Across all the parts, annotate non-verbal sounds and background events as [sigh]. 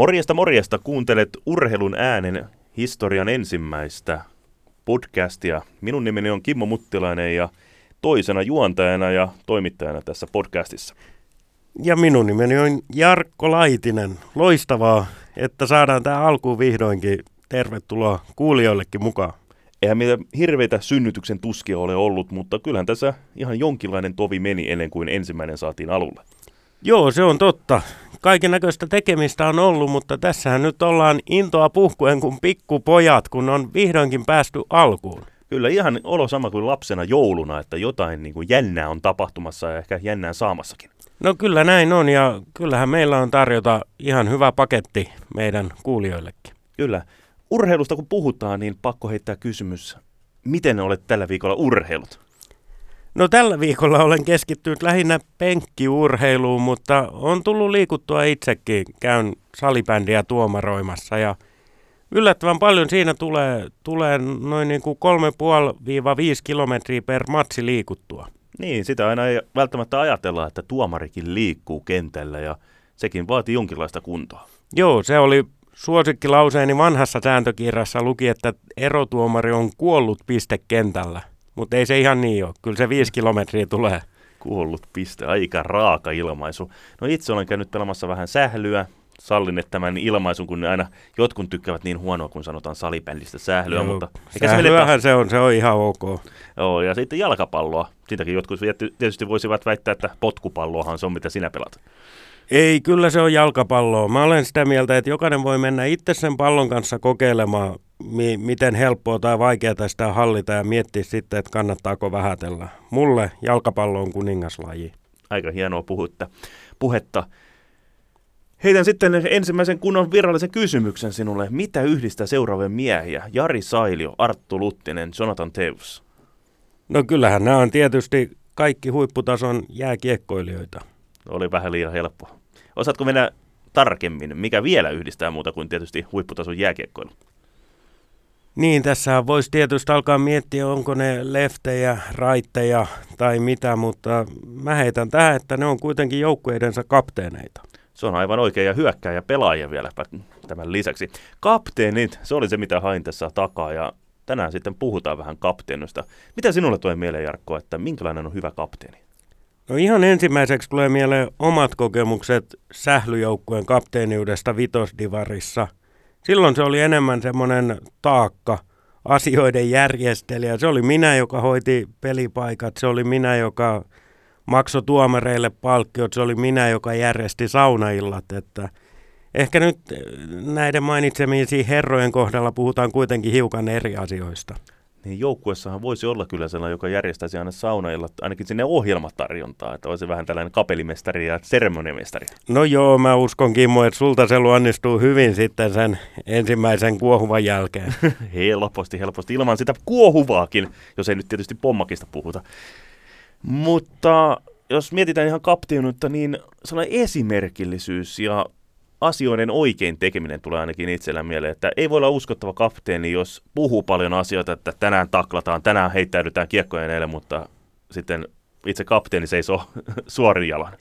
Morjesta morjesta, kuuntelet Urheilun äänen historian ensimmäistä podcastia. Minun nimeni on Kimmo Muttilainen ja toisena juontajana ja toimittajana tässä podcastissa. Ja minun nimeni on Jarkko Laitinen. Loistavaa, että saadaan tämä alkuun vihdoinkin. Tervetuloa kuulijoillekin mukaan. Eihän meillä hirveitä synnytyksen tuskia ole ollut, mutta kyllähän tässä ihan jonkinlainen tovi meni ennen kuin ensimmäinen saatiin alulle. Joo, se on totta. Kaiken näköistä tekemistä on ollut, mutta tässähän nyt ollaan intoa puhkuen kuin pikkupojat, kun on vihdoinkin päästy alkuun. Kyllä ihan olo sama kuin lapsena jouluna, että jotain niin kuin jännää on tapahtumassa ja ehkä jännää saamassakin. No kyllä näin on ja kyllähän meillä on tarjota ihan hyvä paketti meidän kuulijoillekin. Kyllä. Urheilusta kun puhutaan, niin pakko heittää kysymys, miten olet tällä viikolla urheilut? No tällä viikolla olen keskittynyt lähinnä penkkiurheiluun, mutta on tullut liikuttua itsekin. Käyn salibändiä tuomaroimassa ja yllättävän paljon siinä tulee, tulee noin niin kuin 3,5-5 kilometriä per matsi liikuttua. Niin, sitä aina ei välttämättä ajatella, että tuomarikin liikkuu kentällä ja sekin vaatii jonkinlaista kuntoa. Joo, se oli suosikkilauseeni vanhassa sääntökirjassa luki, että erotuomari on kuollut piste kentällä. Mutta ei se ihan niin ole. Kyllä se viisi kilometriä tulee. Kuollut piste, aika raaka ilmaisu. No itse olen käynyt pelaamassa vähän sählyä. Sallin että tämän ilmaisun, kun ne aina jotkut tykkäävät niin huonoa, kun sanotaan salibändistä sählyä. Joo, mutta sählyähän se on, se on ihan ok. Joo, ja sitten jalkapalloa. Siitäkin jotkut tietysti voisivat väittää, että potkupalloahan se on, mitä sinä pelat. Ei, kyllä se on jalkapalloa. Mä olen sitä mieltä, että jokainen voi mennä itse sen pallon kanssa kokeilemaan, mi- miten helppoa tai vaikeaa sitä hallita ja miettiä sitten, että kannattaako vähätellä. Mulle jalkapallo on kuningaslaji. Aika hienoa puhutta. puhetta. Heitän sitten ensimmäisen kunnon virallisen kysymyksen sinulle. Mitä yhdistää seuraavia miehiä? Jari Sailio, Arttu Luttinen, Jonathan Teus. No kyllähän nämä on tietysti kaikki huipputason jääkiekkoilijoita. Oli vähän liian helppoa. Osaatko mennä tarkemmin, mikä vielä yhdistää muuta kuin tietysti huipputason jääkiekkoilu? Niin, tässä voisi tietysti alkaa miettiä, onko ne leftejä, raitteja tai mitä, mutta mä heitän tähän, että ne on kuitenkin joukkueidensa kapteeneita. Se on aivan oikein ja hyökkää ja pelaaja vielä tämän lisäksi. Kapteenit, se oli se mitä hain tässä takaa ja tänään sitten puhutaan vähän kapteenista. Mitä sinulle tulee mieleen Jarkko, että minkälainen on hyvä kapteeni? No ihan ensimmäiseksi tulee mieleen omat kokemukset sählyjoukkueen kapteeniudesta Vitosdivarissa. Silloin se oli enemmän semmoinen taakka, asioiden järjestelijä. Se oli minä, joka hoiti pelipaikat, se oli minä, joka maksoi tuomareille palkkiot, se oli minä, joka järjesti saunaillat, että ehkä nyt näiden mainitsemiin herrojen kohdalla puhutaan kuitenkin hiukan eri asioista niin joukkuessahan voisi olla kyllä sellainen, joka järjestäisi aina saunailla, ainakin sinne ohjelmatarjontaa, että olisi vähän tällainen kapelimestari ja seremoniamestari. No joo, mä uskon Kimmo, että sulta se luonnistuu hyvin sitten sen ensimmäisen kuohuvan jälkeen. [laughs] helposti, helposti, ilman sitä kuohuvaakin, jos ei nyt tietysti pommakista puhuta. Mutta jos mietitään ihan kapteenutta, niin sellainen esimerkillisyys ja asioiden oikein tekeminen tulee ainakin itsellä mieleen, että ei voi olla uskottava kapteeni, jos puhuu paljon asioita, että tänään taklataan, tänään heittäydytään kiekkojen edelle, mutta sitten itse kapteeni seisoo [laughs] suorin jalan.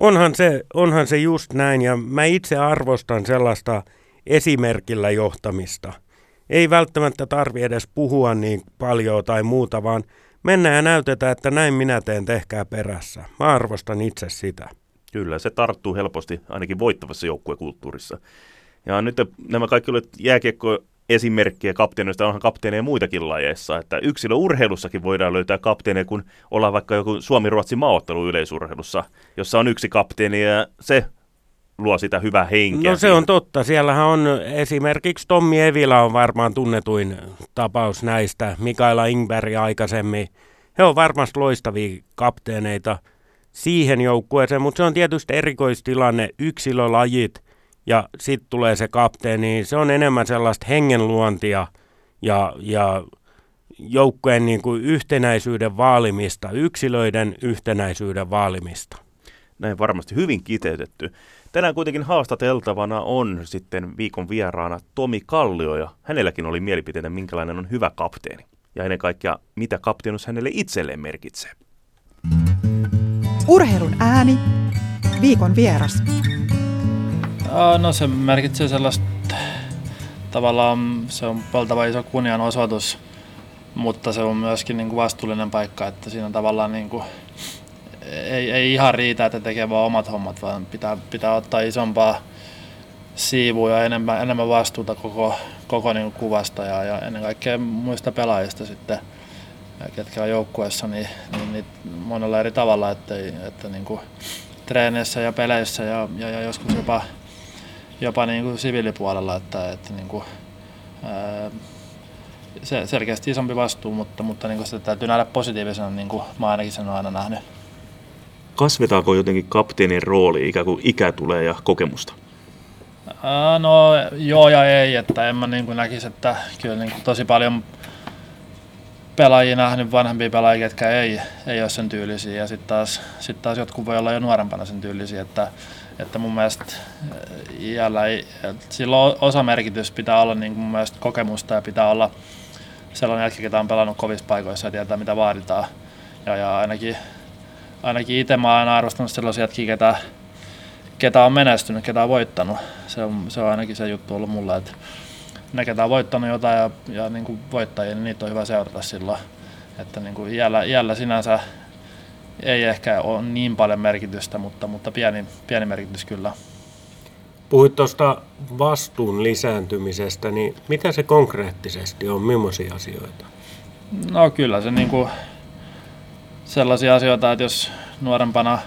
Onhan se, onhan se just näin, ja mä itse arvostan sellaista esimerkillä johtamista. Ei välttämättä tarvi edes puhua niin paljon tai muuta, vaan mennään ja näytetään, että näin minä teen, tehkää perässä. Mä arvostan itse sitä. Kyllä, se tarttuu helposti ainakin voittavassa joukkuekulttuurissa. Ja nyt nämä kaikki olivat jääkiekko esimerkkejä kapteenoista, onhan kapteeneja muitakin lajeissa, että yksilöurheilussakin voidaan löytää kapteeneja, kun ollaan vaikka joku Suomi-Ruotsi maaottelu yleisurheilussa, jossa on yksi kapteeni ja se luo sitä hyvää henkeä. No se on totta. Siellähän on esimerkiksi Tommi Evila on varmaan tunnetuin tapaus näistä, Mikaela Ingberg aikaisemmin. He on varmasti loistavia kapteeneita – siihen joukkueeseen, mutta se on tietysti erikoistilanne, yksilölajit ja sitten tulee se kapteeni, se on enemmän sellaista hengenluontia ja, ja joukkueen niin kuin yhtenäisyyden vaalimista, yksilöiden yhtenäisyyden vaalimista. Näin varmasti hyvin kiteytetty. Tänään kuitenkin haastateltavana on sitten viikon vieraana Tomi Kallio ja hänelläkin oli mielipiteitä, minkälainen on hyvä kapteeni. Ja ennen kaikkea, mitä kapteenus hänelle itselleen merkitsee. Urheilun ääni, viikon vieras. No se merkitsee sellaista, tavallaan se on valtava iso kunnianosoitus, mutta se on myöskin niin kuin vastuullinen paikka, että siinä tavallaan niin kuin, ei, ei ihan riitä, että tekee vaan omat hommat, vaan pitää, pitää ottaa isompaa siivua ja enemmän, enemmän vastuuta koko, koko niin kuvasta ja, ja ennen kaikkea muista pelaajista sitten, ketkä on joukkueessa, niin, niin, niin monella eri tavalla, että, että niin kuin treeneissä ja peleissä ja, ja, ja joskus jopa, jopa niin kuin siviilipuolella, että, että niin kuin, ää, se selkeästi isompi vastuu, mutta, mutta niin kuin sitä täytyy nähdä positiivisena, niin kuin mä ainakin sen olen aina nähnyt. Kasvetaanko jotenkin kapteenin rooli, ikään kuin ikä tulee ja kokemusta? Ää, no joo ja ei, että en mä niin kuin näkisi, että kyllä niin kuin tosi paljon pelaajia nähnyt, vanhempia pelaajia, ketkä ei, ei ole sen tyylisiä ja sitten taas, sit taas jotkut voi olla jo nuorempana sen tyylisiä, että, että mun mielestä iällä ei, silloin osa merkitys pitää olla niin mun mielestä kokemusta ja pitää olla sellainen jätkä, ketä on pelannut kovissa paikoissa ja tietää mitä vaaditaan. Ja, ja ainakin, ainakin itse mä oon arvostanut sellaisia jätkiä, ketä, ketä on menestynyt, ketä on voittanut. Se on, se on ainakin se juttu ollut mulle, että ne, ketä on voittanut jotain ja, ja niin kuin voittajia, niin niitä on hyvä seurata silloin. Että niin kuin iällä, iällä sinänsä ei ehkä ole niin paljon merkitystä, mutta, mutta pieni, pieni merkitys kyllä. Puhuit tuosta vastuun lisääntymisestä, niin mitä se konkreettisesti on, millaisia asioita? No kyllä se niin kuin sellaisia asioita, että jos nuorempana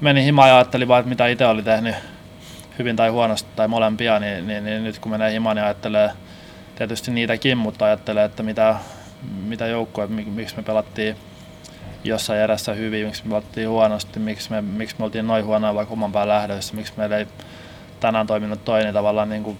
meni himaan ja ajatteli vaan, että mitä itse oli tehnyt hyvin tai huonosti tai molempia, niin, niin, niin nyt kun menee himaan ja ajattelee tietysti niitäkin, mutta ajattelee, että mitä, mitä joukkoja, miksi me pelattiin jossain erässä hyvin, miksi me pelattiin huonosti, miksi me, miksi me oltiin noin huonoa vaikka oman pään lähdöissä, miksi meillä ei tänään toiminut toinen niin tavallaan niin kuin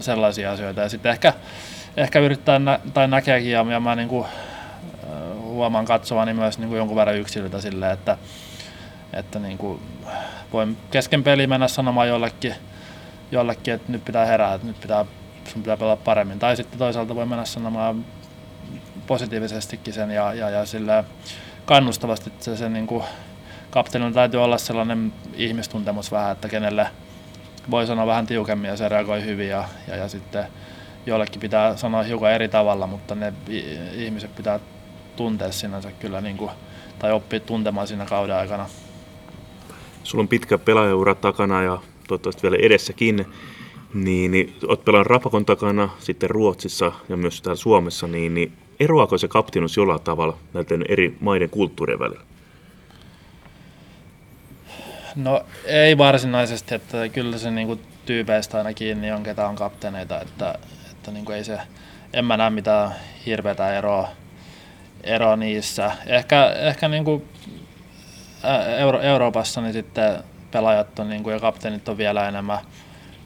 sellaisia asioita. Ja sitten ehkä, ehkä yrittää nä- tai näkeekin ja, ja mä niin kuin, huomaan katsovani myös niin kuin jonkun verran yksilöitä silleen, että, että niin kuin, voin kesken peli mennä sanomaan jollekin, jollekin, että nyt pitää herää, että nyt pitää, sun pitää pelata paremmin. Tai sitten toisaalta voi mennä sanomaan positiivisestikin sen ja, ja, ja sille kannustavasti, se, se niin kuin, kapteenilla täytyy olla sellainen ihmistuntemus vähän, että kenelle voi sanoa vähän tiukemmin ja se reagoi hyvin ja, ja, ja sitten joillekin pitää sanoa hiukan eri tavalla, mutta ne ihmiset pitää tuntea sinänsä kyllä niin kuin, tai oppia tuntemaan siinä kauden aikana. Sulla on pitkä pelaajaura takana ja toivottavasti vielä edessäkin. Niin, niin olet pelannut Rapakon takana, sitten Ruotsissa ja myös täällä Suomessa, niin, niin eroaako se kapteenus jollain tavalla näiden eri maiden kulttuurien välillä? No ei varsinaisesti, että kyllä se niinku tyypeistä aina kiinni on, ketä on kapteeneita, että, että niinku ei se, en mä näe mitään hirveätä eroa, eroa niissä. Ehkä, ehkä niinku Euro, Euroopassa niin sitten pelaajat on, niinku, ja kapteenit on vielä enemmän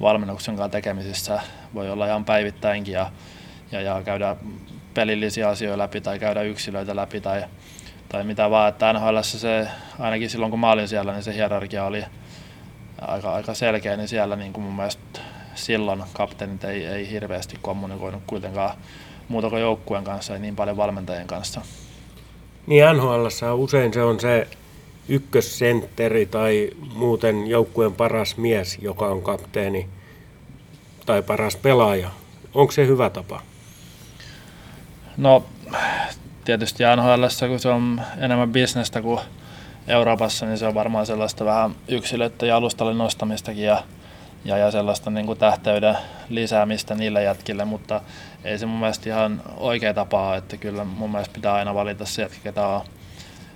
valmennuksen kanssa tekemisissä. Voi olla ihan päivittäinkin ja, ja, ja käydä pelillisiä asioita läpi tai käydä yksilöitä läpi tai, tai mitä vaan. Että NHL se, ainakin silloin kun mä olin siellä, niin se hierarkia oli aika, aika selkeä, niin siellä niin kuin mun mielestä silloin kapteenit ei, ei hirveästi kommunikoinut kuitenkaan muuta kuin joukkueen kanssa, ei niin paljon valmentajien kanssa. Niin NHL usein se on se ykkössentteri tai muuten joukkueen paras mies, joka on kapteeni tai paras pelaaja. Onko se hyvä tapa? No tietysti NHL, kun se on enemmän bisnestä kuin Euroopassa, niin se on varmaan sellaista vähän yksilöiden ja alustalle nostamistakin ja, ja, ja sellaista niin kuin tähteyden lisäämistä niille jätkille, mutta ei se mun mielestä ihan oikea tapa ole, että kyllä mun mielestä pitää aina valita se jätkä, ketä on,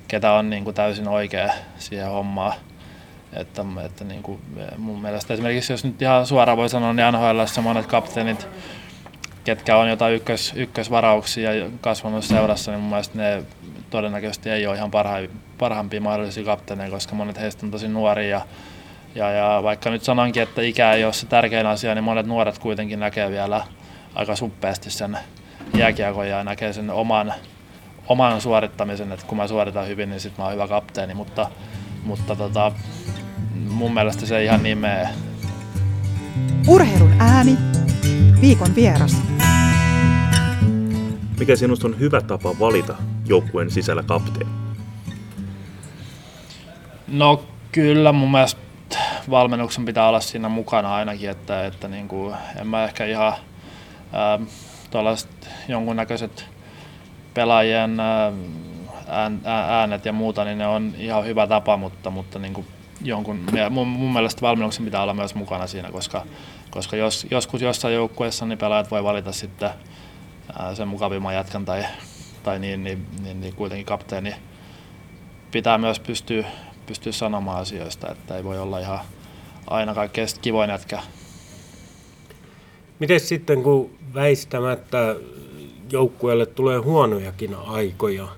ketä on niin kuin täysin oikea siihen hommaan. Että, että niin kuin mun mielestä esimerkiksi, jos nyt ihan suoraan voi sanoa, niin NHL monet kapteenit ketkä on jotain ykkös, ykkösvarauksia kasvanut seurassa, niin mun mielestä ne todennäköisesti ei ole ihan parha, parhaimpia mahdollisia kapteeneja, koska monet heistä on tosi nuoria. Ja, ja, ja vaikka nyt sanonkin, että ikä ei ole se tärkein asia, niin monet nuoret kuitenkin näkee vielä aika suppeasti sen jääkiekon ja näkee sen oman, oman suorittamisen, että kun mä suoritan hyvin, niin sitten mä oon hyvä kapteeni, mutta, mutta tota, mun mielestä se ei ihan niin mene. Urheilun ääni, viikon vieras. Mikä sinusta on hyvä tapa valita joukkueen sisällä kapteeni? No kyllä mun mielestä valmennuksen pitää olla siinä mukana ainakin, että, että niin kuin, en mä ehkä ihan tuollaiset jonkunnäköiset pelaajien äänet ja muuta, niin ne on ihan hyvä tapa, mutta, mutta niin kuin jonkun, mun, mun mielestä valmennuksen pitää olla myös mukana siinä, koska, koska jos, joskus jossain joukkueessa niin pelaajat voi valita sitten sen mukavimman jätkän tai, tai niin, niin, niin, niin, kuitenkin kapteeni pitää myös pystyä, pystyä sanomaan asioista, että ei voi olla ihan aina kaikkein kivoin jätkä. Miten sitten, kun väistämättä joukkueelle tulee huonojakin aikoja,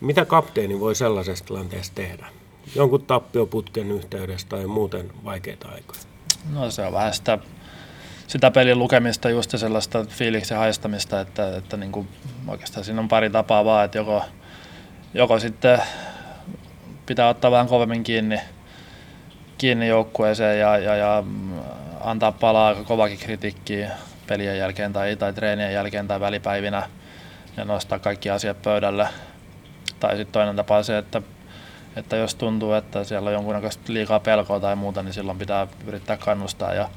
mitä kapteeni voi sellaisessa tilanteessa tehdä? Jonkun tappioputken yhteydessä tai muuten vaikeita aikoja? No se on vähän sitä, sitä pelin lukemista, just sellaista fiiliksen haistamista, että, että niin kuin oikeastaan siinä on pari tapaa vaan, että joko, joko sitten pitää ottaa vähän kovemmin kiinni, kiinni joukkueeseen ja, ja, ja antaa palaa aika kovakin kritiikkiä pelien jälkeen tai, tai treenien jälkeen tai välipäivinä ja nostaa kaikki asiat pöydälle. Tai sitten toinen tapa on se, että, että jos tuntuu, että siellä on jonkunnäköistä liikaa pelkoa tai muuta, niin silloin pitää yrittää kannustaa ja,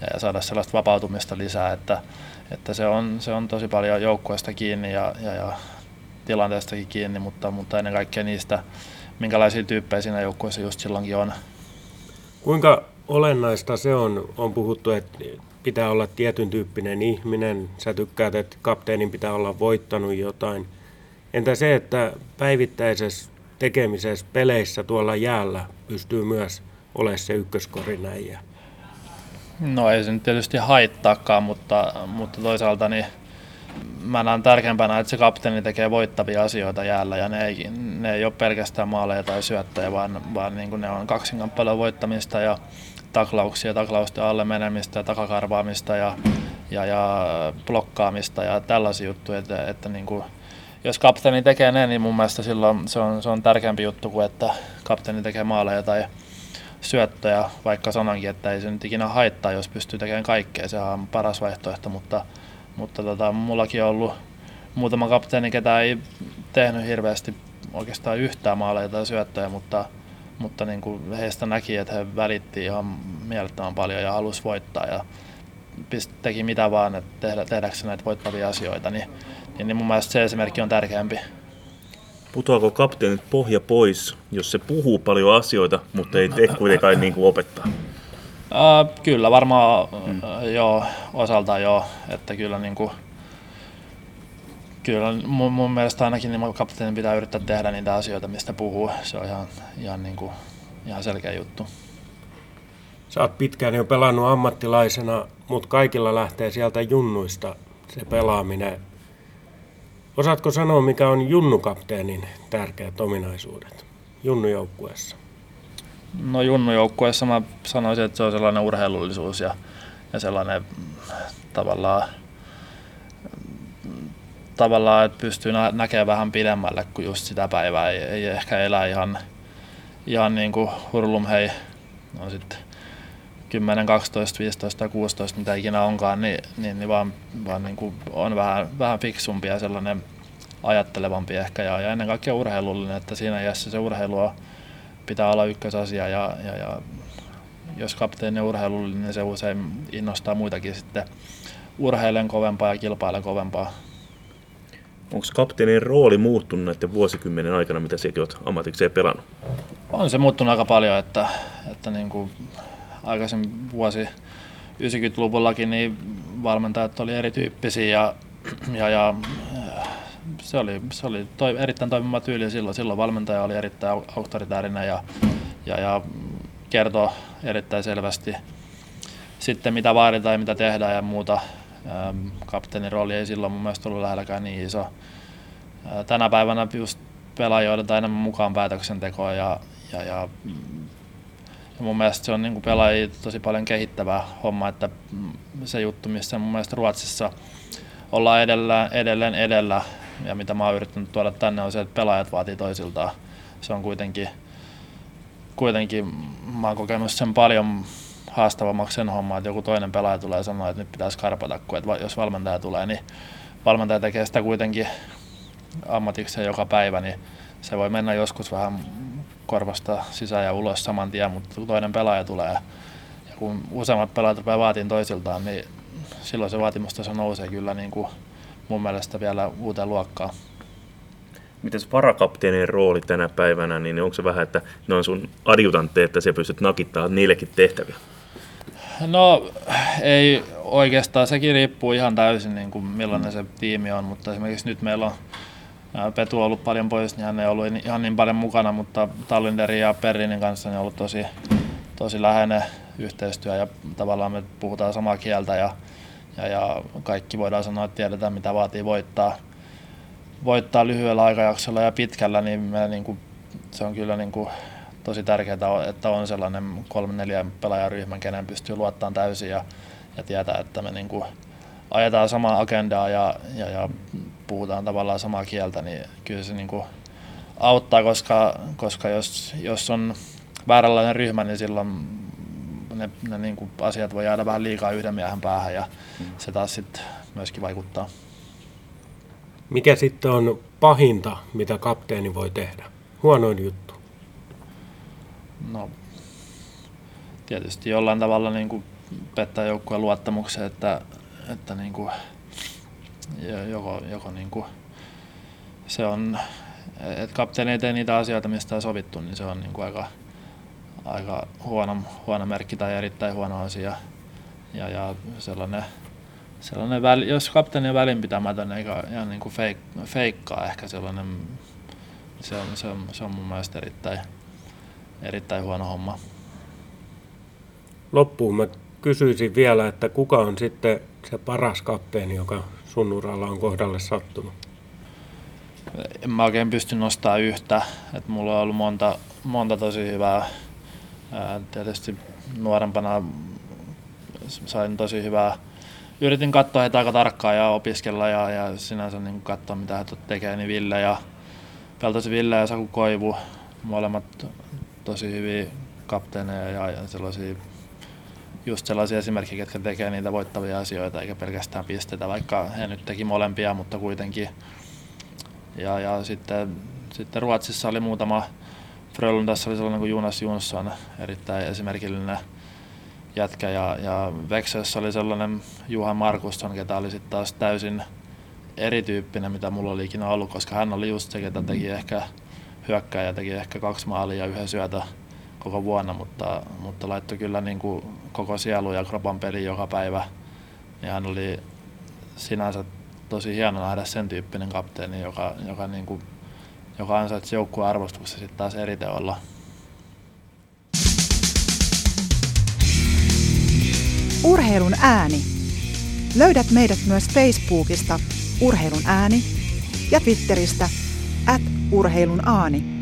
ja, saada sellaista vapautumista lisää, että, että se, on, se on tosi paljon joukkueesta kiinni ja, ja, ja tilanteestakin kiinni, mutta, mutta ennen kaikkea niistä, minkälaisia tyyppejä siinä joukkueessa just silloinkin on. Kuinka olennaista se on, on puhuttu, että pitää olla tietyn tyyppinen ihminen, sä tykkäät, että kapteenin pitää olla voittanut jotain. Entä se, että päivittäisessä tekemisessä peleissä tuolla jäällä pystyy myös olemaan se ykköskorinäijä? No ei se nyt tietysti haittaakaan, mutta, mutta toisaalta niin mä näen tärkeämpänä, että se kapteeni tekee voittavia asioita jäällä ja ne ei, ne ei ole pelkästään maaleja tai syöttäjä, vaan, vaan niin kuin ne on kaksinkamppailun voittamista ja taklauksia, taklausten alle menemistä takakarvaamista ja, ja, ja blokkaamista ja tällaisia juttuja, että, että niin kuin, jos kapteeni tekee ne, niin mun mielestä silloin se on, se on tärkeämpi juttu kuin että kapteeni tekee maaleja tai syöttöjä, vaikka sanonkin, että ei se nyt ikinä haittaa, jos pystyy tekemään kaikkea, se on paras vaihtoehto, mutta, mutta tota, mullakin on ollut muutama kapteeni, ketä ei tehnyt hirveästi oikeastaan yhtään maaleja tai syöttöjä, mutta, mutta niin kuin heistä näki, että he välitti ihan mielettömän paljon ja halusi voittaa ja teki mitä vaan, että tehdä, tehdäkseen näitä voittavia asioita, niin, niin, niin mun mielestä se esimerkki on tärkeämpi. Putoako kapteenit pohja pois, jos se puhuu paljon asioita, mutta ei tee kuitenkaan niin kuin opettaa? Uh, kyllä, varmaan hmm. joo, osaltaan joo, että kyllä niin kuin, Kyllä, mun, mun mielestä ainakin niin kapteenin pitää yrittää tehdä niitä asioita, mistä puhuu. Se on ihan, ihan, niin kuin, ihan selkeä juttu. Sä oot pitkään jo pelannut ammattilaisena, mutta kaikilla lähtee sieltä junnuista se pelaaminen. Osaatko sanoa, mikä on junnukapteenin tärkeät ominaisuudet junnujoukkueessa? No junnujoukkueessa mä sanoisin, että se on sellainen urheilullisuus ja, ja sellainen tavallaan tavallaan, että pystyy nä- näkemään vähän pidemmälle kuin just sitä päivää. Ei, ei ehkä elä ihan, ihan niin kuin hurlum hei, no sitten 10, 12, 15 tai 16, mitä ikinä onkaan, niin, niin, niin vaan, vaan niin kuin on vähän, vähän fiksumpi ja sellainen ajattelevampi ehkä ja, ja ennen kaikkea urheilullinen, että siinä iässä se urheilu pitää olla ykkösasia ja, ja, ja jos kapteeni on urheilullinen, niin se usein innostaa muitakin sitten urheilen kovempaa ja kilpailen kovempaa Onko kapteenin rooli muuttunut näiden vuosikymmenen aikana, mitä sekin olet ammatikseen pelannut? On se muuttunut aika paljon, että, että niin kuin aikaisemmin vuosi 90-luvullakin niin valmentajat oli erityyppisiä ja, ja, ja se oli, se oli toi, erittäin toimiva tyyli silloin. Silloin valmentaja oli erittäin auktoritäärinen ja, ja, ja kertoi erittäin selvästi sitten mitä vaaditaan ja mitä tehdään ja muuta. Kapteenin rooli ei silloin mun mielestä ollut lähelläkään niin iso. Tänä päivänä just pelaajia otetaan enemmän mukaan päätöksentekoon ja, ja, ja, ja mun mielestä se on niin pelaajia tosi paljon kehittävä homma, että se juttu, missä mun mielestä Ruotsissa ollaan edelleen, edelleen edellä ja mitä mä oon yrittänyt tuoda tänne on se, että pelaajat vaatii toisiltaan. Se on kuitenkin, kuitenkin mä oon kokenut sen paljon haastavammaksi sen homma, että joku toinen pelaaja tulee sanoa, että nyt pitäisi karpata, kun että jos valmentaja tulee, niin valmentaja tekee sitä kuitenkin ammatikseen joka päivä, niin se voi mennä joskus vähän korvasta sisään ja ulos saman tien, mutta kun toinen pelaaja tulee ja kun useammat pelaajat rupeaa vaatiin toisiltaan, niin silloin se vaatimustaso nousee kyllä niin kuin mun mielestä vielä uuteen luokkaan. Miten varakapteenin rooli tänä päivänä, niin onko se vähän, että ne on sun adjutantteja, että sä pystyt nakittamaan niillekin tehtäviä? No ei oikeastaan, sekin riippuu ihan täysin niin kuin millainen se tiimi on, mutta esimerkiksi nyt meillä on Petu ollut paljon pois, niin hän ei ollut ihan niin paljon mukana, mutta Tallinderin ja Perrinin kanssa on ollut tosi, tosi läheinen yhteistyö ja tavallaan me puhutaan samaa kieltä ja, ja, ja kaikki voidaan sanoa, että tiedetään mitä vaatii voittaa, voittaa lyhyellä aikajaksolla ja pitkällä, niin, me, niin kuin, se on kyllä niin kuin, tosi tärkeää, että on sellainen kolme neljä pelaajaryhmän, kenen pystyy luottamaan täysin ja, ja tietää, että me niin kuin, ajetaan samaa agendaa ja, ja, ja puhutaan tavallaan samaa kieltä, niin kyllä se niin kuin auttaa, koska, koska jos, jos on vääränlainen ryhmä, niin silloin ne, ne niin kuin asiat voi jäädä vähän liikaa yhden miehen päähän ja se taas sitten myöskin vaikuttaa. Mikä sitten on pahinta, mitä kapteeni voi tehdä? Huonoin juttu? No, tietysti jollain tavalla niin kuin pettää joukkueen luottamuksen, että, että niin kuin, joko, joko niin kuin, se on, että kapteeni ei tee niitä asioita, mistä on sovittu, niin se on niin kuin aika, aika huono, huono merkki tai erittäin huono asia. Ja, ja sellainen, sellainen väli, jos kapteeni on välinpitämätön eikä ihan niin kuin feik, feikkaa ehkä sellainen, se on, se on, se on mun mielestä erittäin, erittäin huono homma. Loppuun mä kysyisin vielä, että kuka on sitten se paras kapteeni, joka sun uralla on kohdalle sattunut? En mä oikein pysty nostamaan yhtä. Et mulla on ollut monta, monta tosi hyvää. Ää, tietysti nuorempana sain tosi hyvää. Yritin katsoa heitä aika tarkkaan ja opiskella ja, ja sinänsä niin katsoa mitä he tekee, niin Ville ja Peltosi Ville ja Saku Koivu, molemmat tosi hyviä kapteeneja ja, sellaisia just sellaisia esimerkkejä, jotka tekee niitä voittavia asioita eikä pelkästään pisteitä, vaikka he nyt teki molempia, mutta kuitenkin. Ja, ja sitten, sitten Ruotsissa oli muutama, Frölundassa oli sellainen kuin Jonas Jonsson, erittäin esimerkillinen jätkä, ja, ja Veksössä oli sellainen Juha Markuston, ketä oli sitten taas täysin erityyppinen, mitä mulla oli ikinä ollut, koska hän oli just se, ketä teki ehkä hyökkäjä, teki ehkä kaksi maalia yhden syötä koko vuonna, mutta, mutta laittoi kyllä niin kuin koko sielu ja kropan peli joka päivä. Ja hän oli sinänsä tosi hieno nähdä sen tyyppinen kapteeni, joka, joka, niin kuin, joka ansaitsi joukkueen arvostuksessa sitten taas eri teolla. Urheilun ääni. Löydät meidät myös Facebookista Urheilun ääni ja Twitteristä at urheilun aani.